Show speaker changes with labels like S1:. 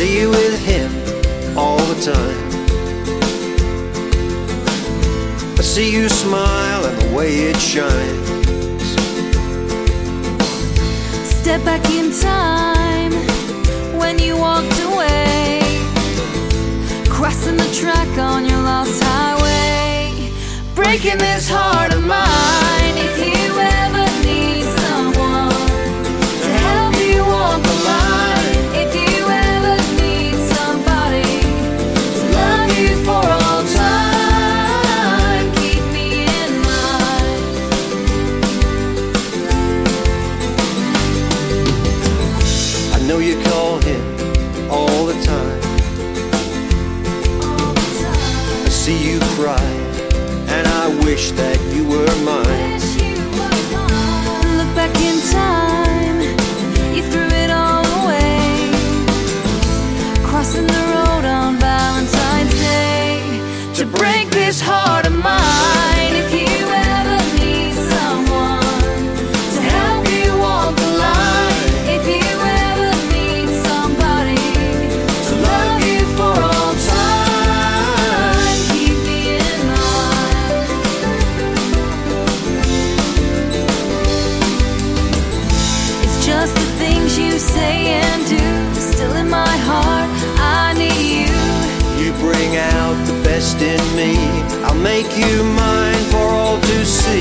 S1: see you with him all the time. I see you smile and the way it shines.
S2: Step back in time when you walked away, crossing the track on your lost highway, breaking this heart of mine. All
S1: the time. I see you cry, and I wish that in me. I'll make you mine for all to see.